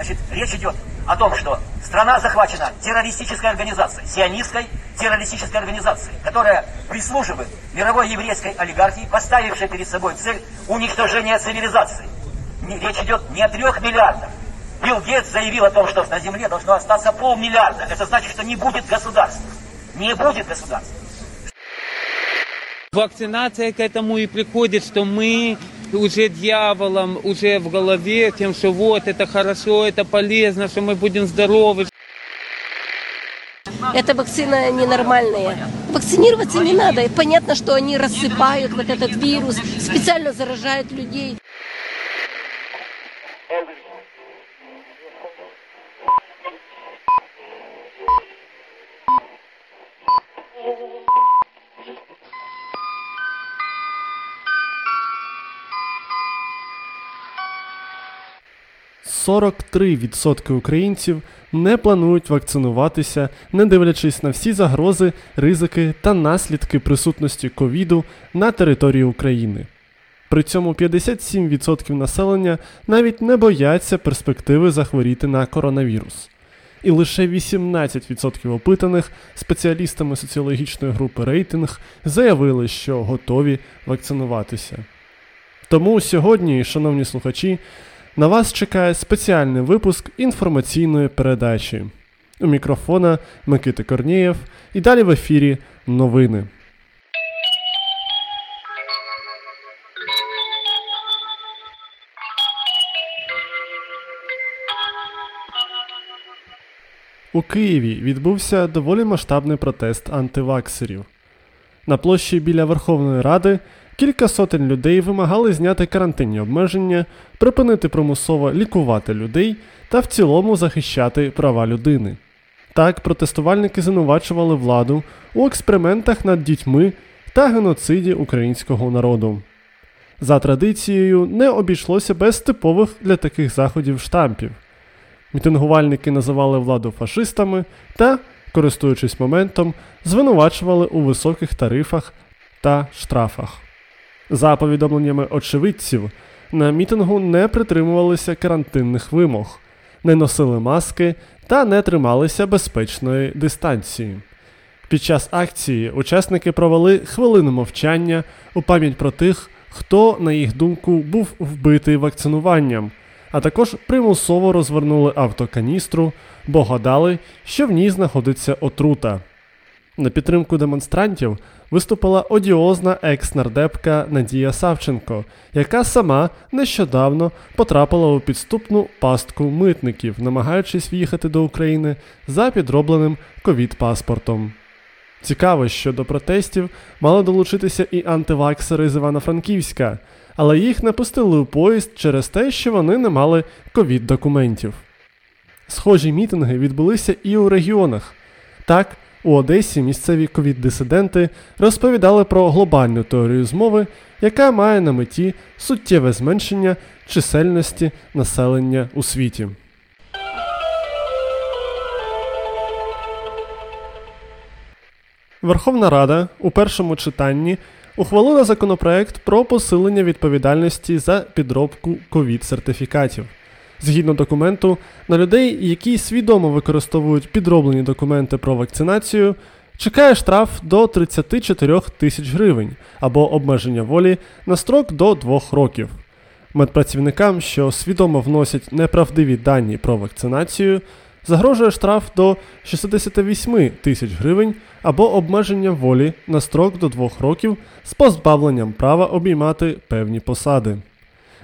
Значит, речь идет о том, что страна захвачена террористической организацией, сионистской террористической организацией, которая прислуживает мировой еврейской олигархии, поставившей перед собой цель уничтожения цивилизации. Речь идет не о трех миллиардах. Билл Гейтс заявил о том, что на Земле должно остаться полмиллиарда. Это значит, что не будет государства. Не будет государства. Вакцинация к этому и приходит, что мы уже дьяволом, уже в голове, тем, что вот это хорошо, это полезно, что мы будем здоровы. Эта вакцина ненормальная. Вакцинироваться не надо. И понятно, что они рассыпают вот этот вирус, специально заражают людей. – 43% українців не планують вакцинуватися, не дивлячись на всі загрози, ризики та наслідки присутності ковіду на території України. При цьому 57% населення навіть не бояться перспективи захворіти на коронавірус. І лише 18% опитаних спеціалістами соціологічної групи рейтинг заявили, що готові вакцинуватися. Тому сьогодні, шановні слухачі, на вас чекає спеціальний випуск інформаційної передачі. У мікрофона Микита Корнієв і далі в ефірі новини. У Києві відбувся доволі масштабний протест антиваксерів. На площі біля Верховної Ради кілька сотень людей вимагали зняти карантинні обмеження, припинити примусово лікувати людей та в цілому захищати права людини. Так, протестувальники звинувачували владу у експериментах над дітьми та геноциді українського народу. За традицією не обійшлося без типових для таких заходів штампів. Мітингувальники називали владу фашистами та, користуючись моментом, звинувачували у високих тарифах та штрафах. За повідомленнями очевидців, на мітингу не притримувалися карантинних вимог, не носили маски та не трималися безпечної дистанції. Під час акції учасники провели хвилину мовчання у пам'ять про тих, хто, на їх думку, був вбитий вакцинуванням, а також примусово розвернули автоканістру, бо гадали, що в ній знаходиться отрута. На підтримку демонстрантів виступила одіозна екс-нардепка Надія Савченко, яка сама нещодавно потрапила у підступну пастку митників, намагаючись в'їхати до України за підробленим ковід-паспортом. Цікаво, що до протестів мали долучитися і антиваксери з Івано-Франківська, але їх не пустили у поїзд через те, що вони не мали ковід-документів. Схожі мітинги відбулися і у регіонах. Так, у Одесі місцеві ковід-дисиденти розповідали про глобальну теорію змови, яка має на меті суттєве зменшення чисельності населення у світі. Верховна Рада у першому читанні ухвалила законопроект про посилення відповідальності за підробку ковід-сертифікатів. Згідно документу, на людей, які свідомо використовують підроблені документи про вакцинацію, чекає штраф до 34 тисяч гривень або обмеження волі на строк до 2 років. Медпрацівникам, що свідомо вносять неправдиві дані про вакцинацію, загрожує штраф до 68 тисяч гривень або обмеження волі на строк до 2 років з позбавленням права обіймати певні посади.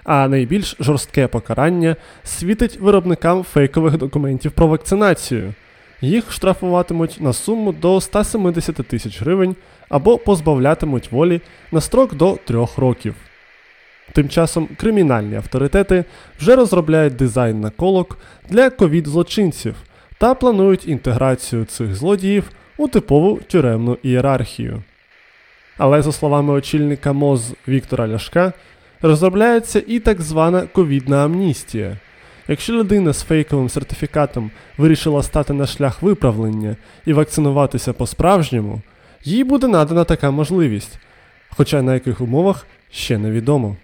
А найбільш жорстке покарання світить виробникам фейкових документів про вакцинацію. Їх штрафуватимуть на суму до 170 тисяч гривень або позбавлятимуть волі на строк до 3 років. Тим часом кримінальні авторитети вже розробляють дизайн наколок для ковід-злочинців та планують інтеграцію цих злодіїв у типову тюремну ієрархію. Але, за словами очільника МОЗ Віктора Ляшка, розробляється і так звана ковідна амністія. Якщо людина з фейковим сертифікатом вирішила стати на шлях виправлення і вакцинуватися по-справжньому, їй буде надана така можливість, хоча на яких умовах ще невідомо.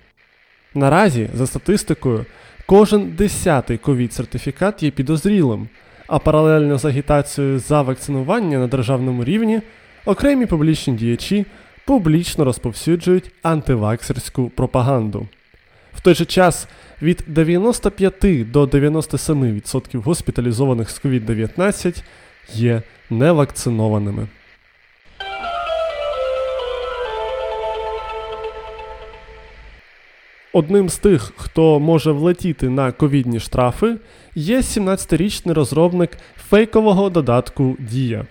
Наразі, за статистикою, кожен десятий ковід-сертифікат є підозрілим, а паралельно з агітацією за вакцинування на державному рівні окремі публічні діячі публічно розповсюджують антиваксерську пропаганду. В той же час від 95 до 97% госпіталізованих з COVID-19 є невакцинованими. Одним з тих, хто може влетіти на ковідні штрафи, є 17-річний розробник фейкового додатку Дія.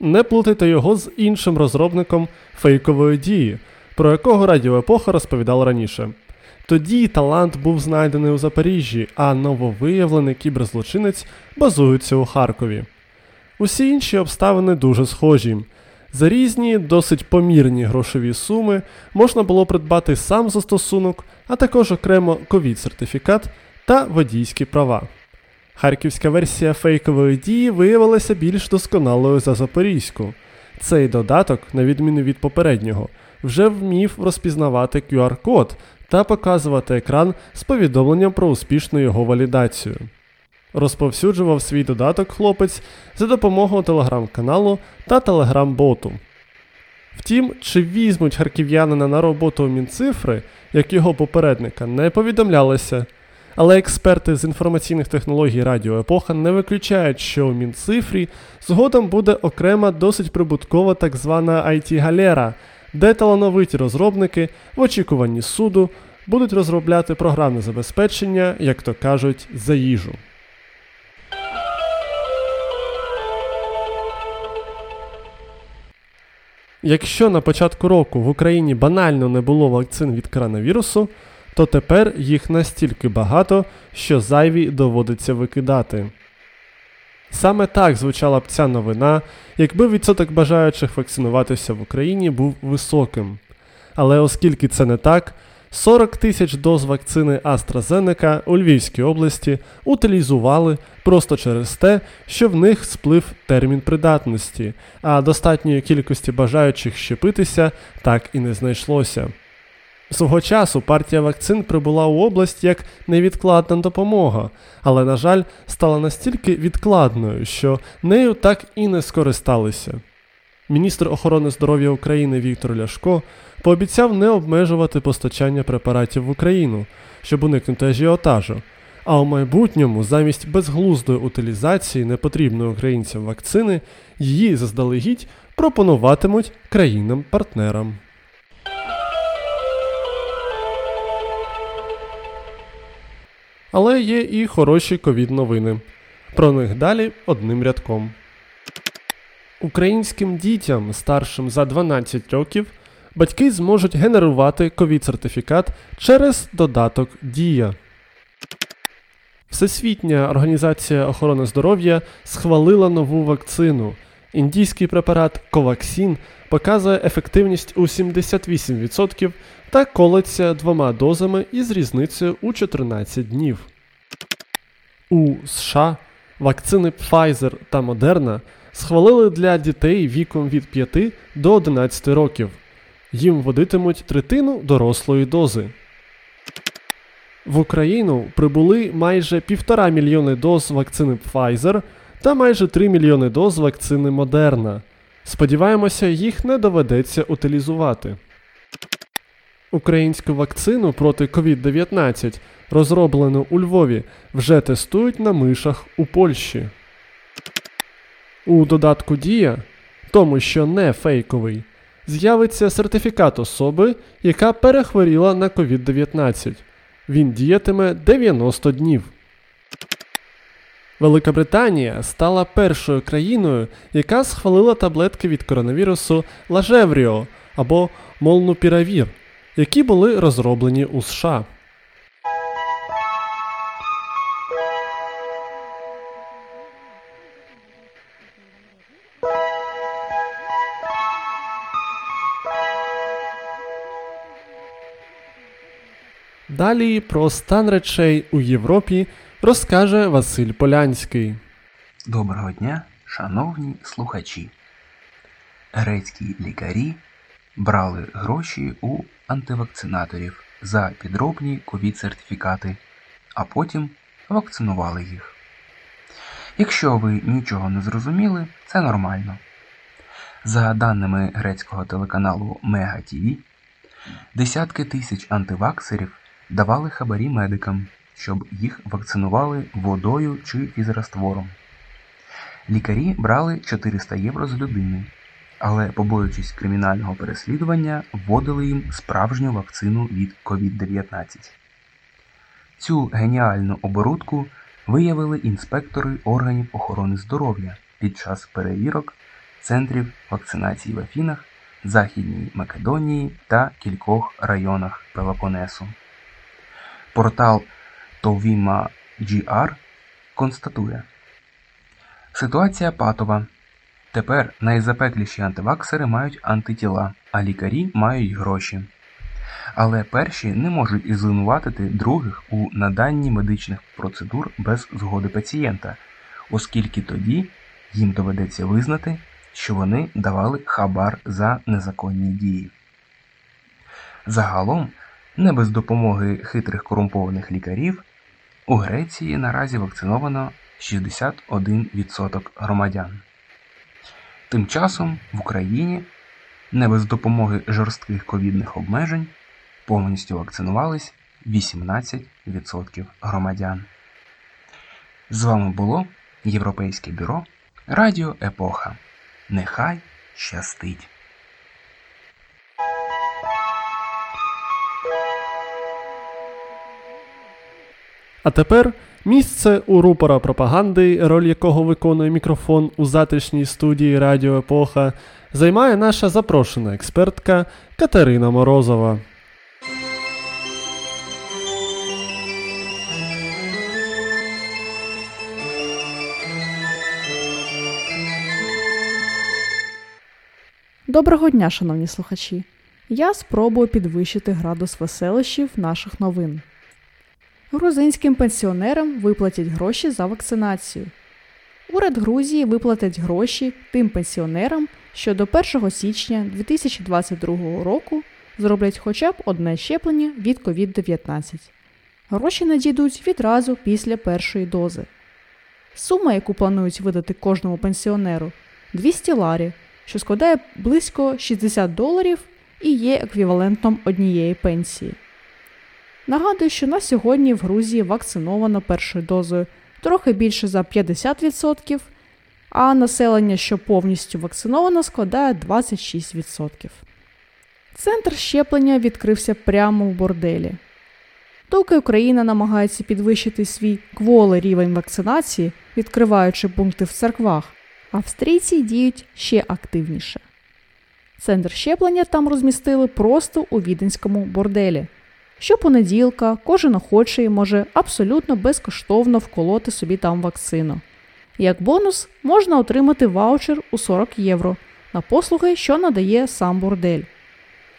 Не плутайте його з іншим розробником фейкової дії, про якого Радіо Епоха розповідала раніше. Тоді талант був знайдений у Запоріжжі, а нововиявлений кіберзлочинець базується у Харкові. Усі інші обставини дуже схожі. За різні, досить помірні грошові суми можна було придбати сам застосунок, а також окремо ковід-сертифікат та водійські права. Харківська версія фейкової дії виявилася більш досконалою за запорізьку. Цей додаток, на відміну від попереднього, вже вмів розпізнавати QR-код та показувати екран з повідомленням про успішну його валідацію. Розповсюджував свій додаток хлопець за допомогою телеграм-каналу та телеграм-боту. Втім, чи візьмуть харків'янина на роботу у Мінцифри, як його попередника, не повідомлялося. Але експерти з інформаційних технологій Радіо Епоха не виключають, що у Мінцифрі згодом буде окрема досить прибуткова так звана IT-галера, де талановиті розробники в очікуванні суду будуть розробляти програмне забезпечення, як то кажуть, за їжу. Якщо на початку року в Україні банально не було вакцин від коронавірусу, то тепер їх настільки багато, що зайві доводиться викидати. Саме так звучала б ця новина, якби відсоток бажаючих вакцинуватися в Україні був високим. Але оскільки це не так, 40 тисяч доз вакцини AstraZeneca у Львівській області утилізували просто через те, що в них сплив термін придатності, а достатньої кількості бажаючих щепитися так і не знайшлося. Свого часу партія вакцин прибула у область як невідкладна допомога, але, на жаль, стала настільки відкладною, що нею так і не скористалися. Міністр охорони здоров'я України Віктор Ляшко пообіцяв не обмежувати постачання препаратів в Україну, щоб уникнути ажіотажу, а у майбутньому замість безглуздої утилізації непотрібної українцям вакцини її заздалегідь пропонуватимуть країнам-партнерам. Але є і хороші ковід новини. Про них далі одним рядком. Українським дітям старшим за 12 років батьки зможуть генерувати ковід-сертифікат через додаток Дія. Всесвітня організація охорони здоров'я схвалила нову вакцину. Індійський препарат Covaxin показує ефективність у 78% та колеться двома дозами із різницею у 14 днів. У США вакцини Pfizer та Moderna схвалили для дітей віком від 5 до 11 років. Їм вводитимуть третину дорослої дози. В Україну прибули майже півтора мільйони доз вакцини Pfizer та майже 3 мільйони доз вакцини Moderna. Сподіваємося, їх не доведеться утилізувати. Українську вакцину проти COVID-19, розроблену у Львові, вже тестують на мишах у Польщі. У додатку Дія, тому що не фейковий, з'явиться сертифікат особи, яка перехворіла на COVID-19. Він діятиме 90 днів. Велика Британія стала першою країною, яка схвалила таблетки від коронавірусу Лажевріо або Молнупіравір, які були розроблені у США. Далі про стан речей у Європі розкаже Василь Полянський. Доброго дня, шановні слухачі. Грецькі лікарі брали гроші у антивакцинаторів за підробні ковід-сертифікати, а потім вакцинували їх. Якщо ви нічого не зрозуміли, це нормально. За даними грецького телеканалу Мега ТІВІ, десятки тисяч антиваксерів давали хабарі медикам, щоб їх вакцинували водою чи фізраствором. Лікарі брали 400 євро з людини, але, побоюючись кримінального переслідування, вводили їм справжню вакцину від COVID-19. Цю геніальну оборудку виявили інспектори органів охорони здоров'я під час перевірок центрів вакцинації в Афінах, Західній Македонії та кількох районах Пелопонесу. Портал Tовіма GR констатує, ситуація патова. Тепер найзапекліші антиваксери мають антитіла, а лікарі мають гроші. Але перші не можуть і звинуватити других у наданні медичних процедур без згоди пацієнта, оскільки тоді їм доведеться визнати, що вони давали хабар за незаконні дії. Загалом, не без допомоги хитрих корумпованих лікарів, у Греції наразі вакциновано 61% громадян. Тим часом в Україні, не без допомоги жорстких ковідних обмежень, повністю вакцинувались 18% громадян. З вами було Європейське бюро Радіо Епоха. Нехай щастить! А тепер місце у рупора пропаганди, роль якого виконує мікрофон у затишній студії Радіо Епоха, займає наша запрошена експертка Катерина Морозова. Доброго дня, шановні слухачі! Я спробую підвищити градус веселищів наших новин. Грузинським пенсіонерам виплатять гроші за вакцинацію. Уряд Грузії виплатить гроші тим пенсіонерам, що до 1 січня 2022 року зроблять хоча б одне щеплення від COVID-19. Гроші надійдуть відразу після першої дози. Сума, яку планують видати кожному пенсіонеру 200 ларів, що складає близько 60 доларів і є еквівалентом однієї пенсії. Нагадую, що на сьогодні в Грузії вакциновано першою дозою трохи більше за 50%, а населення, що повністю вакциновано, складає 26%. Центр щеплення відкрився прямо в борделі. Доки Україна намагається підвищити свій кволий рівень вакцинації, відкриваючи пункти в церквах, австрійці діють ще активніше. Центр щеплення там розмістили просто у віденському борделі. Щопонеділка кожен охочий може абсолютно безкоштовно вколоти собі там вакцину. Як бонус можна отримати ваучер у 40 євро на послуги, що надає сам бордель.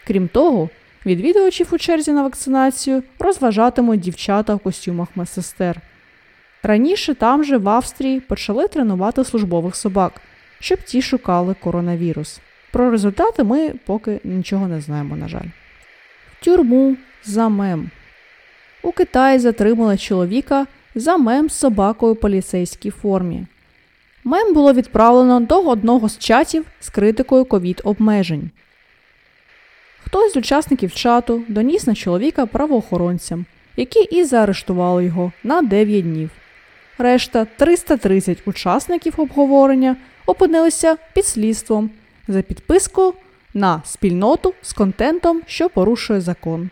Крім того, відвідувачів у черзі на вакцинацію розважатимуть дівчата в костюмах медсестер. Раніше там же в Австрії почали тренувати службових собак, щоб ті шукали коронавірус. Про результати ми поки нічого не знаємо, на жаль. В тюрму за мем. У Китаї затримали чоловіка за мем з собакою поліцейській формі. Мем було відправлено до одного з чатів з критикою ковід обмежень. Хтось з учасників чату доніс на чоловіка правоохоронцям, які і заарештували його на 9 днів. Решта 330 учасників обговорення опинилися під слідством за підписку на спільноту з контентом, що порушує закон.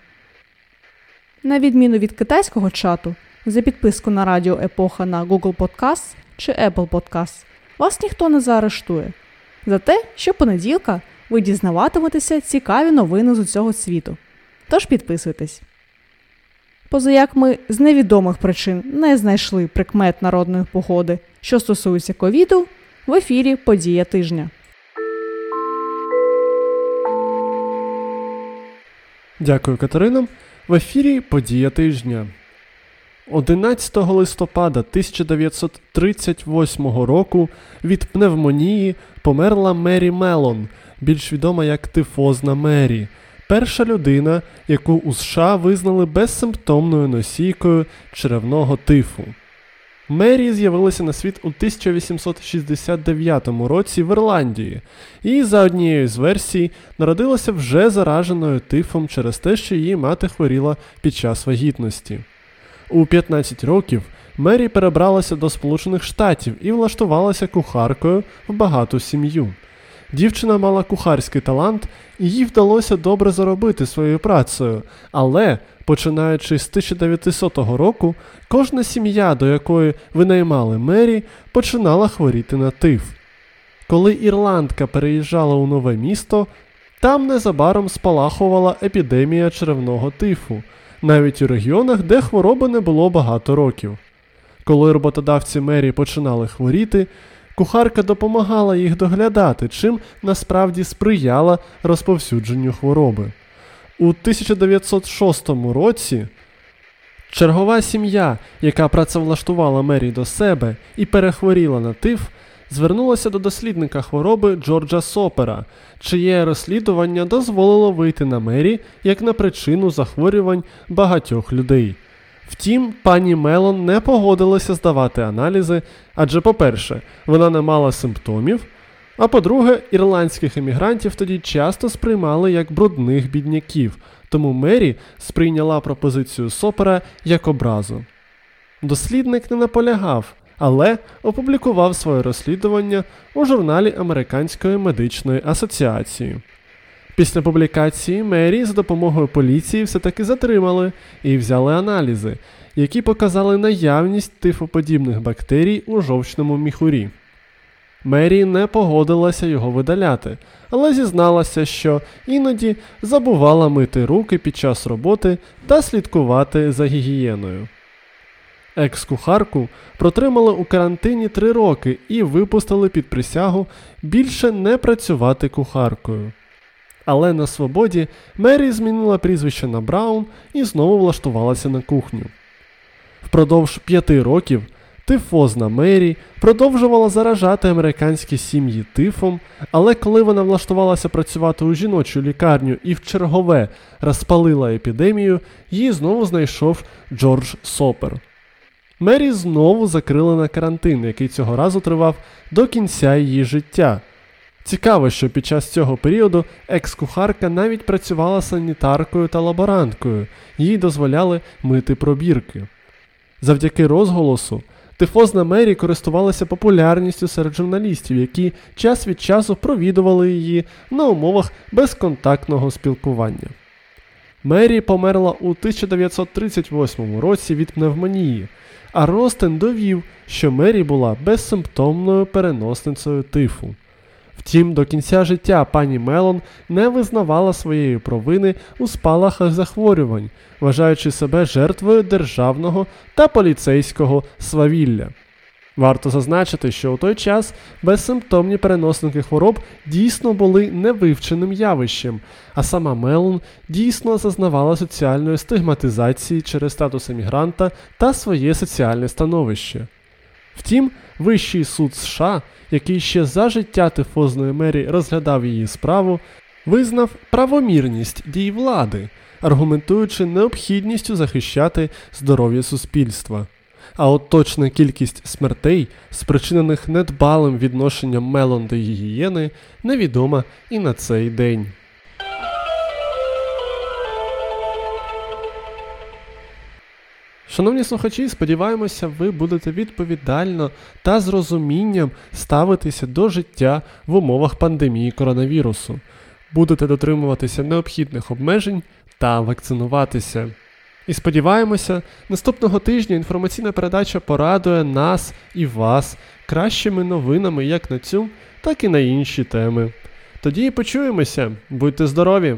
На відміну від китайського чату, за підписку на радіо Епоха на Google Podcast чи Apple Podcast вас ніхто не заарештує. За те, що понеділка ви дізнаватиметеся цікаві новини з усього світу. Тож підписуйтесь. Позаяк ми з невідомих причин не знайшли прикмет народної погоди, що стосується ковіду, в ефірі Подія тижня. Дякую, Катерино. В ефірі Подія тижня. 11 листопада 1938 року від пневмонії померла Мері Мелон, більш відома як Тифозна Мері, перша людина, яку у США визнали безсимптомною носійкою черевного тифу. Мері з'явилася на світ у 1869 році в Ірландії, і за однією з версій народилася вже зараженою тифом через те, що її мати хворіла під час вагітності. У 15 років Мері перебралася до Сполучених Штатів і влаштувалася кухаркою в багату сім'ю. Дівчина мала кухарський талант, і їй вдалося добре заробити своєю працею, але, починаючи з 1900 року, кожна сім'я, до якої винаймали Мері, починала хворіти на тиф. Коли ірландка переїжджала у нове місто, там незабаром спалахувала епідемія черевного тифу, навіть у регіонах, де хвороби не було багато років. Коли роботодавці Мері починали хворіти, кухарка допомагала їх доглядати, чим насправді сприяла розповсюдженню хвороби. У 1906 році чергова сім'я, яка працевлаштувала Мері до себе і перехворіла на тиф, звернулася до дослідника хвороби Джорджа Сопера, чиє розслідування дозволило вийти на Мері як на причину захворювань багатьох людей. Втім, пані Мелон не погодилася здавати аналізи, адже, по-перше, вона не мала симптомів, а по-друге, ірландських емігрантів тоді часто сприймали як брудних бідняків, тому Мері сприйняла пропозицію Сопера як образу. Дослідник не наполягав, але опублікував своє розслідування у журналі Американської медичної асоціації. Після публікації Мері за допомогою поліції все-таки затримали і взяли аналізи, які показали наявність тифоподібних бактерій у жовчному міхурі. Мері не погодилася його видаляти, але зізналася, що іноді забувала мити руки під час роботи та слідкувати за гігієною. Екс-кухарку протримали у карантині три роки і випустили під присягу більше не працювати кухаркою. Але на свободі Мері змінила прізвище на Браун і знову влаштувалася на кухню. Впродовж п'яти років тифозна Мері продовжувала заражати американські сім'ї тифом, але коли вона влаштувалася працювати у жіночу лікарню і в чергове розпалила епідемію, її знову знайшов Джордж Сопер. Мері знову закрили на карантин, який цього разу тривав до кінця її життя. Цікаво, що під час цього періоду екс-кухарка навіть працювала санітаркою та лаборанткою, їй дозволяли мити пробірки. Завдяки розголосу, тифозна Мері користувалася популярністю серед журналістів, які час від часу провідували її на умовах безконтактного спілкування. Мері померла у 1938 році від пневмонії, а Ростен довів, що Мері була безсимптомною переносницею тифу. Втім, до кінця життя пані Мелон не визнавала своєї провини у спалахах захворювань, вважаючи себе жертвою державного та поліцейського свавілля. Варто зазначити, що у той час безсимптомні переносники хвороб дійсно були невивченим явищем, а сама Мелон дійсно зазнавала соціальної стигматизації через статус емігранта та своє соціальне становище. Втім, Вищий суд США, який ще за життя тифозної мері розглядав її справу, визнав правомірність дій влади, аргументуючи необхідністю захищати здоров'я суспільства. А от точна кількість смертей, спричинених недбалим відношенням Мелон до гігієни, невідома і на цей день. Шановні слухачі, сподіваємося, ви будете відповідально та з розумінням ставитися до життя в умовах пандемії коронавірусу, будете дотримуватися необхідних обмежень та вакцинуватися. І сподіваємося, наступного тижня інформаційна передача порадує нас і вас кращими новинами як на цю, так і на інші теми. Тоді і почуємося. Будьте здорові!